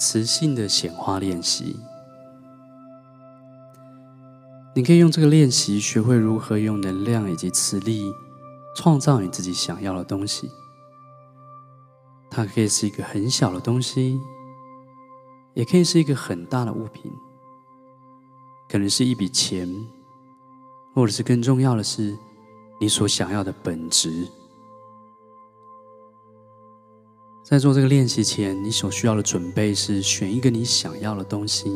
磁性的显化练习。你可以用这个练习学会如何用能量以及磁力创造你自己想要的东西。它可以是一个很小的东西，也可以是一个很大的物品，可能是一笔钱，或者是更重要的是你所想要的本质。在做这个练习前，你所需要的准备是选一个你想要的东西，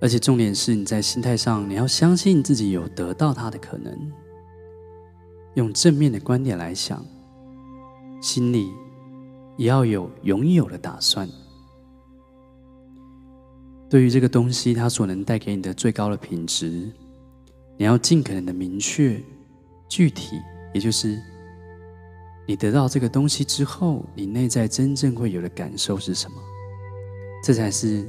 而且重点是你在心态上，你要相信自己有得到它的可能。用正面的观点来想，心里也要有拥有的打算。对于这个东西，它所能带给你的最高的品质，你要尽可能的明确、具体，也就是。你得到这个东西之后，你内在真正会有的感受是什么？这才是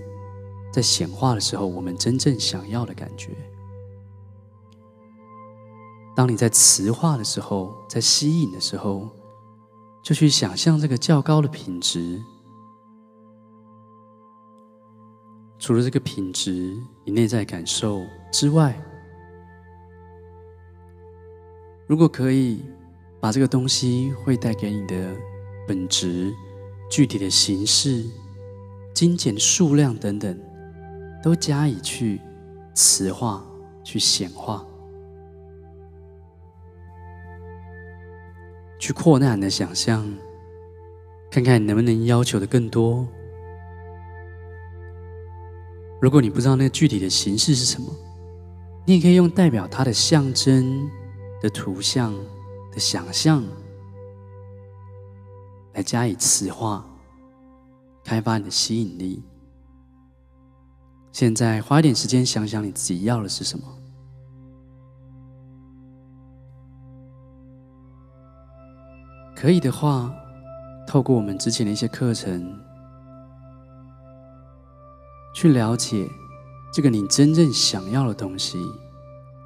在显化的时候，我们真正想要的感觉。当你在磁化的时候，在吸引的时候，就去想象这个较高的品质。除了这个品质，你内在感受之外，如果可以。把这个东西会带给你的本质、具体的形式、金钱数量等等，都加以去磁化、去显化、去扩大你的想象，看看你能不能要求的更多。如果你不知道那个具体的形式是什么，你也可以用代表它的象征的图像。的想象来加以磁化，开发你的吸引力。现在花一点时间想想你自己要的是什么。可以的话，透过我们之前的一些课程，去了解这个你真正想要的东西。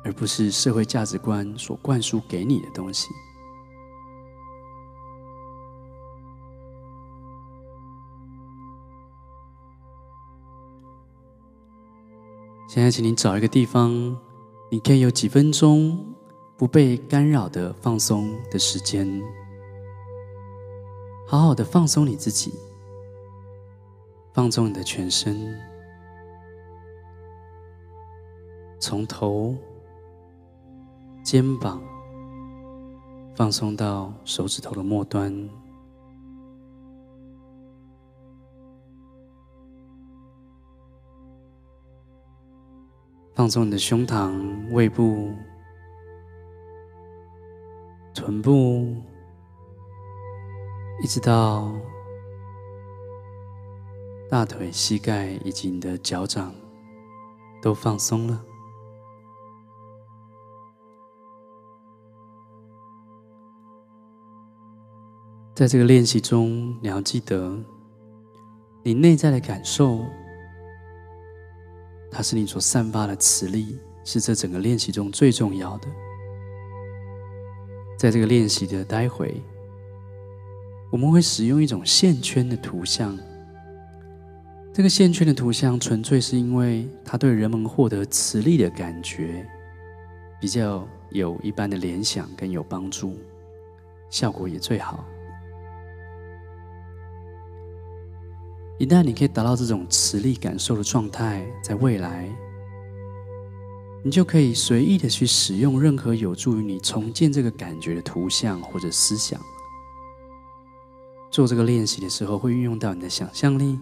而不是社会价值观所灌输给你的东西。现在，请你找一个地方，你可以有几分钟不被干扰的放松的时间，好好的放松你自己，放松你的全身，从头。肩膀放松到手指头的末端，放松你的胸膛、胃部、臀部，一直到大腿、膝盖以及你的脚掌都放松了。在这个练习中，你要记得，你内在的感受，它是你所散发的磁力，是这整个练习中最重要的。在这个练习的待会，我们会使用一种线圈的图像。这个线圈的图像，纯粹是因为它对人们获得磁力的感觉，比较有一般的联想跟有帮助，效果也最好。一旦你可以达到这种磁力感受的状态，在未来，你就可以随意的去使用任何有助于你重建这个感觉的图像或者思想。做这个练习的时候，会运用到你的想象力，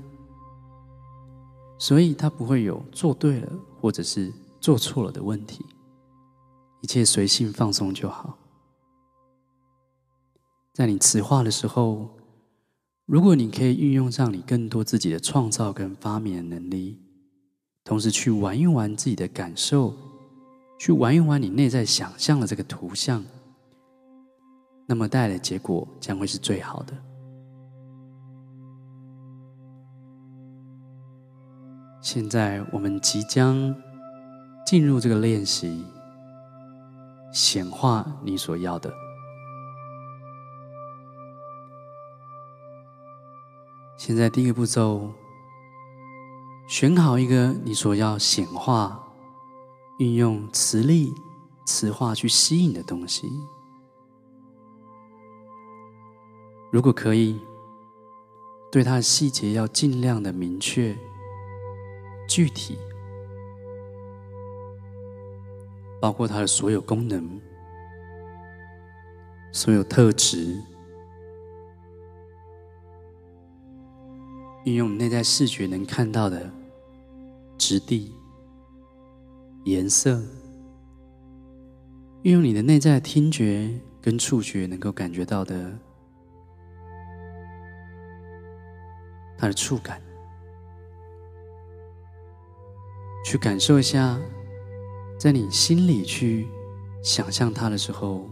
所以它不会有做对了或者是做错了的问题，一切随性放松就好。在你磁化的时候。如果你可以运用上你更多自己的创造跟发明的能力，同时去玩一玩自己的感受，去玩一玩你内在想象的这个图像，那么带来的结果将会是最好的。现在我们即将进入这个练习，显化你所要的。现在第一个步骤，选好一个你所要显化、运用磁力、磁化去吸引的东西。如果可以，对它的细节要尽量的明确、具体，包括它的所有功能、所有特质。运用你内在视觉能看到的质地、颜色，运用你的内在听觉跟触觉能够感觉到的它的触感，去感受一下，在你心里去想象它的时候，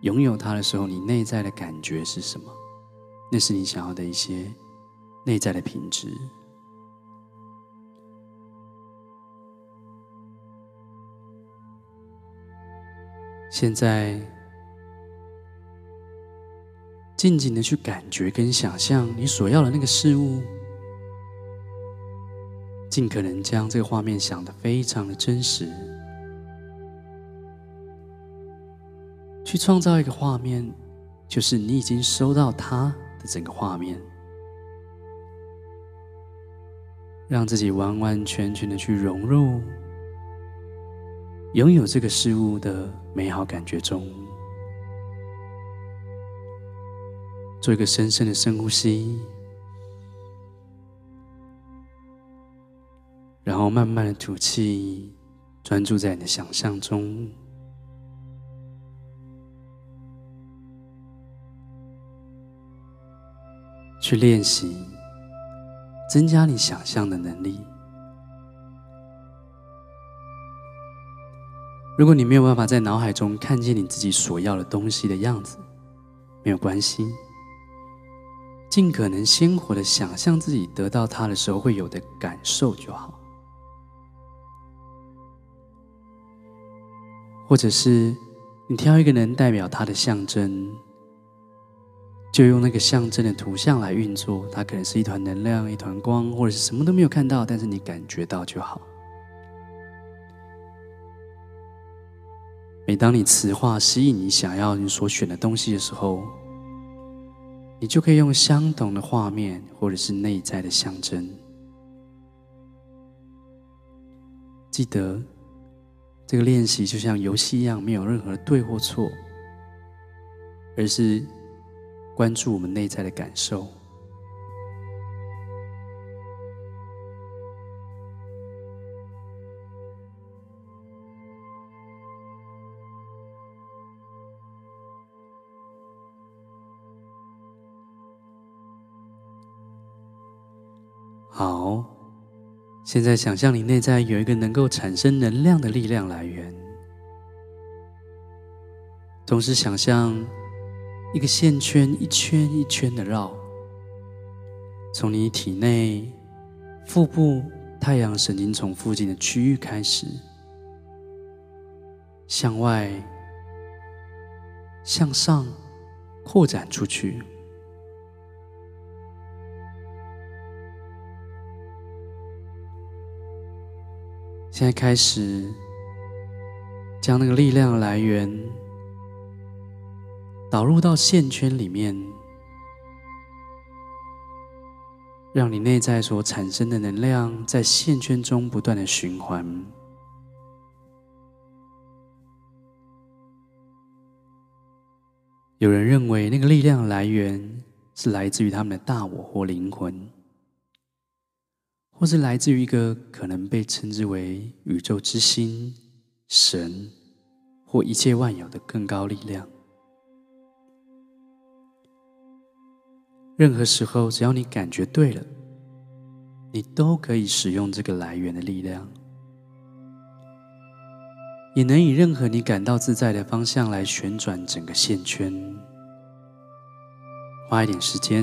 拥有它的时候，你内在的感觉是什么？那是你想要的一些。内在的品质。现在，静静的去感觉跟想象你所要的那个事物，尽可能将这个画面想得非常的真实，去创造一个画面，就是你已经收到它的整个画面。让自己完完全全的去融入，拥有这个事物的美好感觉中，做一个深深的深呼吸，然后慢慢的吐气，专注在你的想象中，去练习。增加你想象的能力。如果你没有办法在脑海中看见你自己所要的东西的样子，没有关系，尽可能鲜活的想象自己得到它的时候会有的感受就好。或者是你挑一个能代表它的象征。就用那个象征的图像来运作，它可能是一团能量、一团光，或者是什么都没有看到，但是你感觉到就好。每当你磁化吸引你想要你所选的东西的时候，你就可以用相同的画面或者是内在的象征。记得，这个练习就像游戏一样，没有任何对或错，而是。关注我们内在的感受。好，现在想象你内在有一个能够产生能量的力量来源，同时想象。一个线圈一圈一圈的绕，从你体内腹部太阳神经丛附近的区域开始，向外向上扩展出去。现在开始将那个力量来源。导入到线圈里面，让你内在所产生的能量在线圈中不断的循环。有人认为那个力量来源是来自于他们的大我或灵魂，或是来自于一个可能被称之为宇宙之心、神或一切万有的更高力量。任何时候，只要你感觉对了，你都可以使用这个来源的力量，也能以任何你感到自在的方向来旋转整个线圈。花一点时间，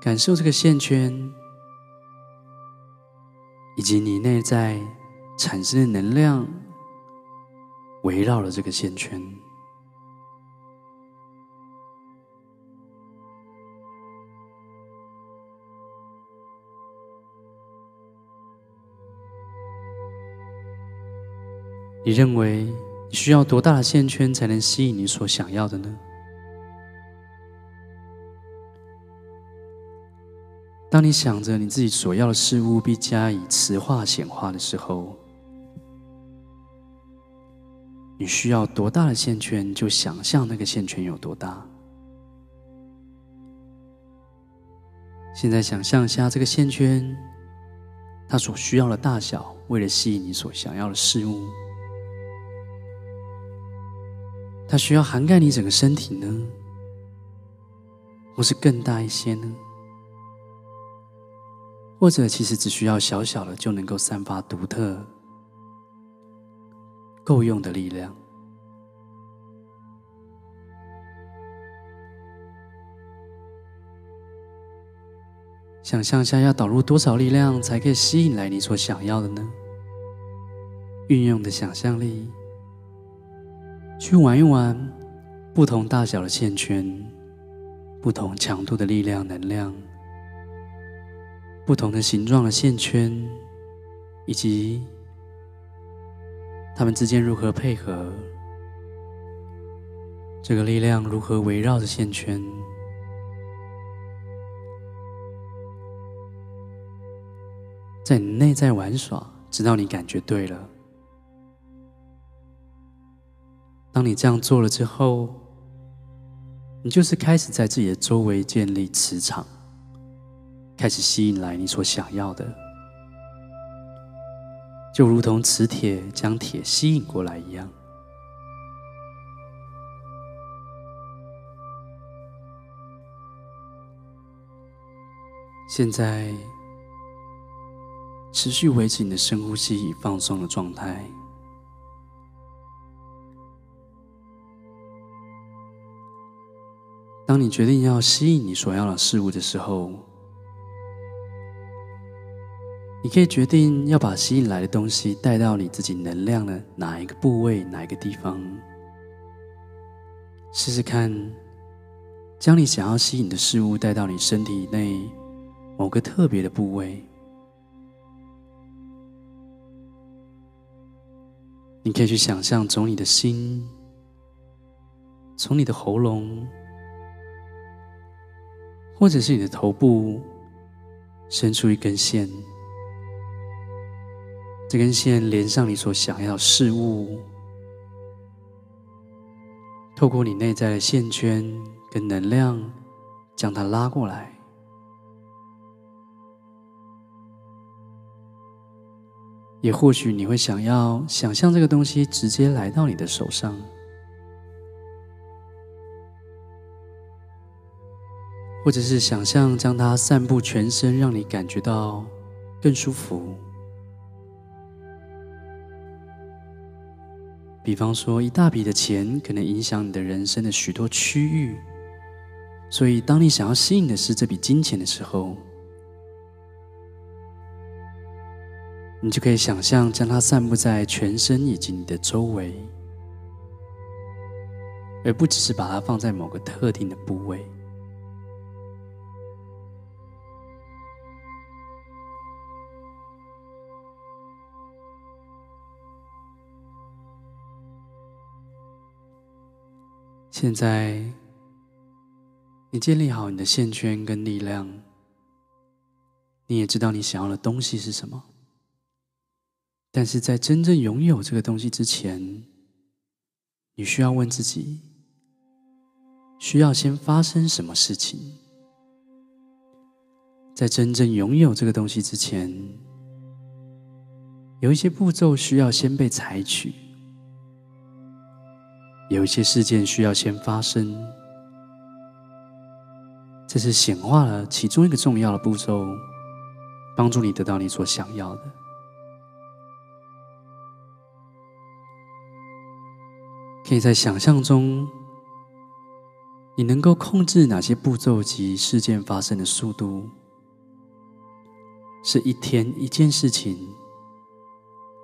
感受这个线圈，以及你内在产生的能量，围绕了这个线圈。你认为你需要多大的线圈才能吸引你所想要的呢？当你想着你自己所要的事物，并加以磁化显化的时候，你需要多大的线圈，就想象那个线圈有多大。现在想象一下这个线圈，它所需要的大小，为了吸引你所想要的事物，它需要涵盖你整个身体呢，或是更大一些呢？或者，其实只需要小小的就能够散发独特、够用的力量。想象下，要导入多少力量才可以吸引来你所想要的呢？运用的想象力，去玩一玩不同大小的线圈，不同强度的力量、能量。不同的形状的线圈，以及它们之间如何配合，这个力量如何围绕着线圈，在你内在玩耍，直到你感觉对了。当你这样做了之后，你就是开始在自己的周围建立磁场。开始吸引来你所想要的，就如同磁铁将铁吸引过来一样。现在，持续维持你的深呼吸与放松的状态。当你决定要吸引你所要的事物的时候，你可以决定要把吸引来的东西带到你自己能量的哪一个部位、哪一个地方。试试看，将你想要吸引的事物带到你身体内某个特别的部位。你可以去想象，从你的心，从你的喉咙，或者是你的头部，伸出一根线。这根线连上你所想要事物，透过你内在的线圈跟能量，将它拉过来。也或许你会想要想象这个东西直接来到你的手上，或者是想象将它散布全身，让你感觉到更舒服。比方说，一大笔的钱可能影响你的人生的许多区域，所以当你想要吸引的是这笔金钱的时候，你就可以想象将它散布在全身以及你的周围，而不只是把它放在某个特定的部位。现在，你建立好你的线圈跟力量，你也知道你想要的东西是什么。但是在真正拥有这个东西之前，你需要问自己：需要先发生什么事情？在真正拥有这个东西之前，有一些步骤需要先被采取。有一些事件需要先发生，这是显化了其中一个重要的步骤，帮助你得到你所想要的。可以在想象中，你能够控制哪些步骤及事件发生的速度？是一天一件事情，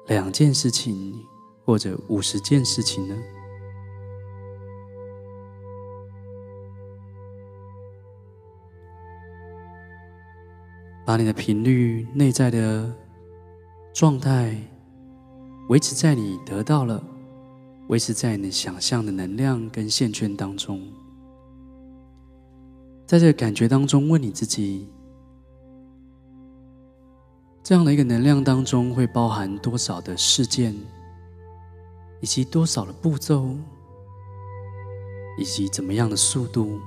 两件事情，或者五十件事情呢？把你的频率、内在的状态维持在你得到了，维持在你想象的能量跟线圈当中。在这个感觉当中，问你自己：这样的一个能量当中会包含多少的事件，以及多少的步骤，以及怎么样的速度？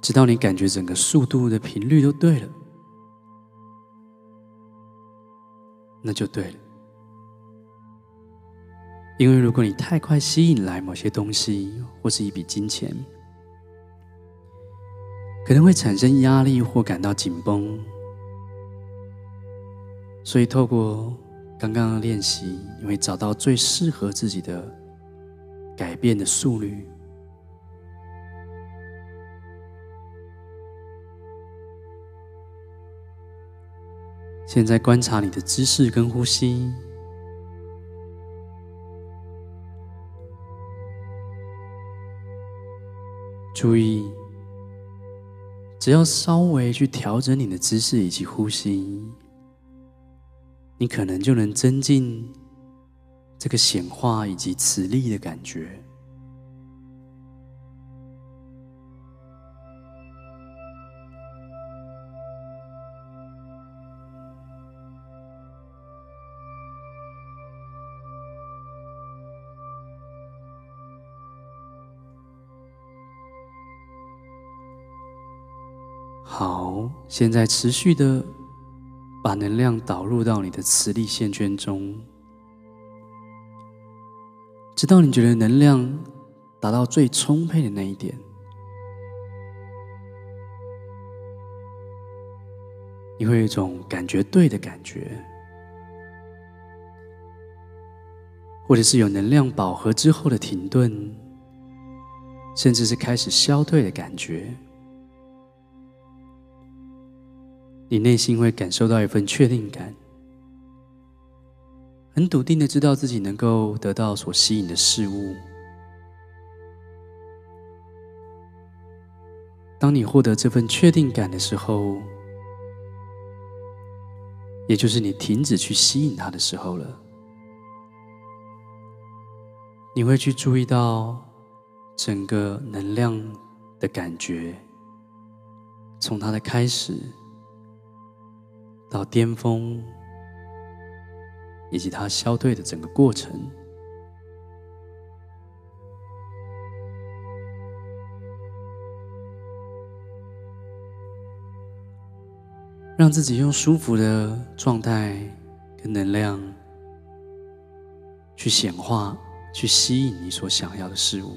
直到你感觉整个速度的频率都对了，那就对了。因为如果你太快吸引来某些东西，或是一笔金钱，可能会产生压力或感到紧绷。所以透过刚刚的练习，你会找到最适合自己的改变的速率。现在观察你的姿势跟呼吸。注意，只要稍微去调整你的姿势以及呼吸，你可能就能增进这个显化以及磁力的感觉。好，现在持续的把能量导入到你的磁力线圈中，直到你觉得能量达到最充沛的那一点，你会有一种感觉对的感觉，或者是有能量饱和之后的停顿，甚至是开始消退的感觉。你内心会感受到一份确定感，很笃定的知道自己能够得到所吸引的事物。当你获得这份确定感的时候，也就是你停止去吸引它的时候了。你会去注意到整个能量的感觉，从它的开始。到巅峰，以及它消退的整个过程，让自己用舒服的状态跟能量去显化，去吸引你所想要的事物，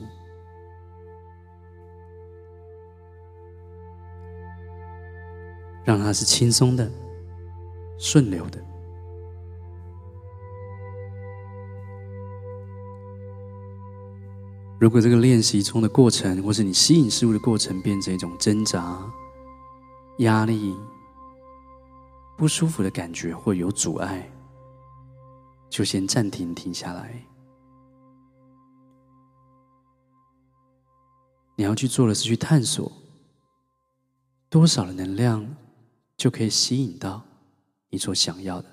让它是轻松的。顺流的。如果这个练习中的过程，或是你吸引事物的过程，变成一种挣扎、压力、不舒服的感觉，或有阻碍，就先暂停，停下来。你要去做的是去探索，多少的能量就可以吸引到。你所想要的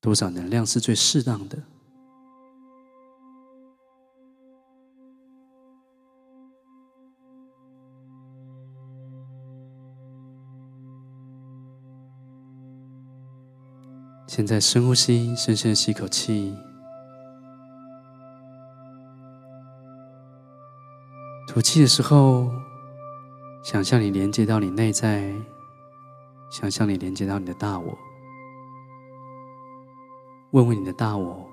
多少能量是最适当的？现在深呼吸，深深吸口气，吐气的时候，想象你连接到你内在。想象你连接到你的大我，问问你的大我：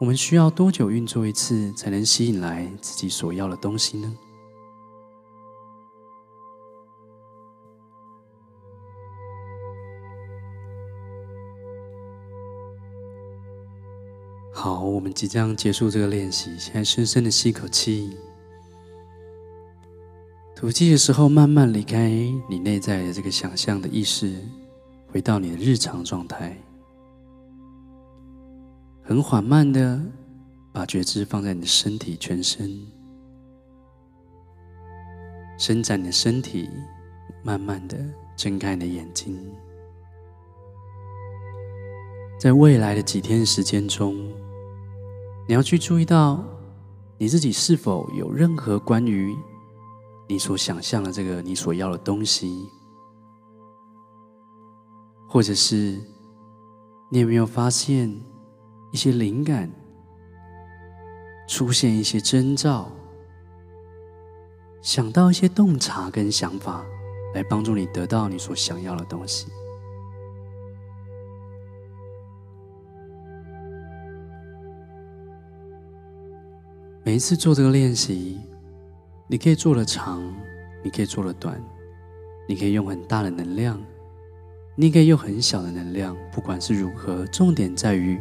我们需要多久运作一次，才能吸引来自己所要的东西呢？好，我们即将结束这个练习，现在深深的吸一口气。吐气的时候，慢慢离开你内在的这个想象的意识，回到你的日常状态。很缓慢的把觉知放在你的身体全身，伸展你的身体，慢慢的睁开你的眼睛。在未来的几天时间中，你要去注意到你自己是否有任何关于你所想象的这个你所要的东西，或者是你有没有发现一些灵感，出现一些征兆，想到一些洞察跟想法，来帮助你得到你所想要的东西。每一次做这个练习，你可以做的长，你可以做的短，你可以用很大的能量，你可以用很小的能量，不管是如何，重点在于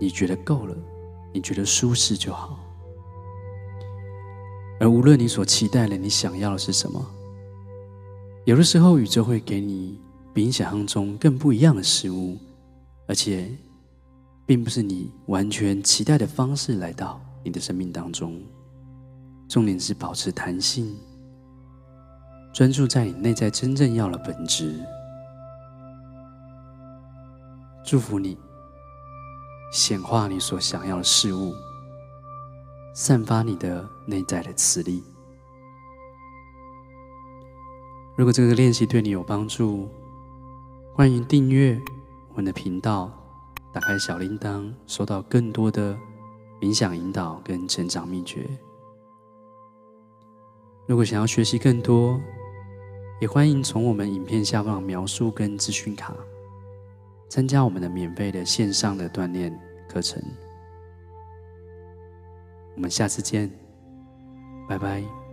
你觉得够了，你觉得舒适就好。而无论你所期待的，你想要的是什么，有的时候宇宙会给你比你想象中更不一样的事物，而且并不是你完全期待的方式来到。你的生命当中，重点是保持弹性，专注在你内在真正要的本质。祝福你，显化你所想要的事物，散发你的内在的磁力。如果这个练习对你有帮助，欢迎订阅我们的频道，打开小铃铛，收到更多的。冥想引导跟成长秘诀。如果想要学习更多，也欢迎从我们影片下方描述跟资讯卡参加我们的免费的线上的锻炼课程。我们下次见，拜拜。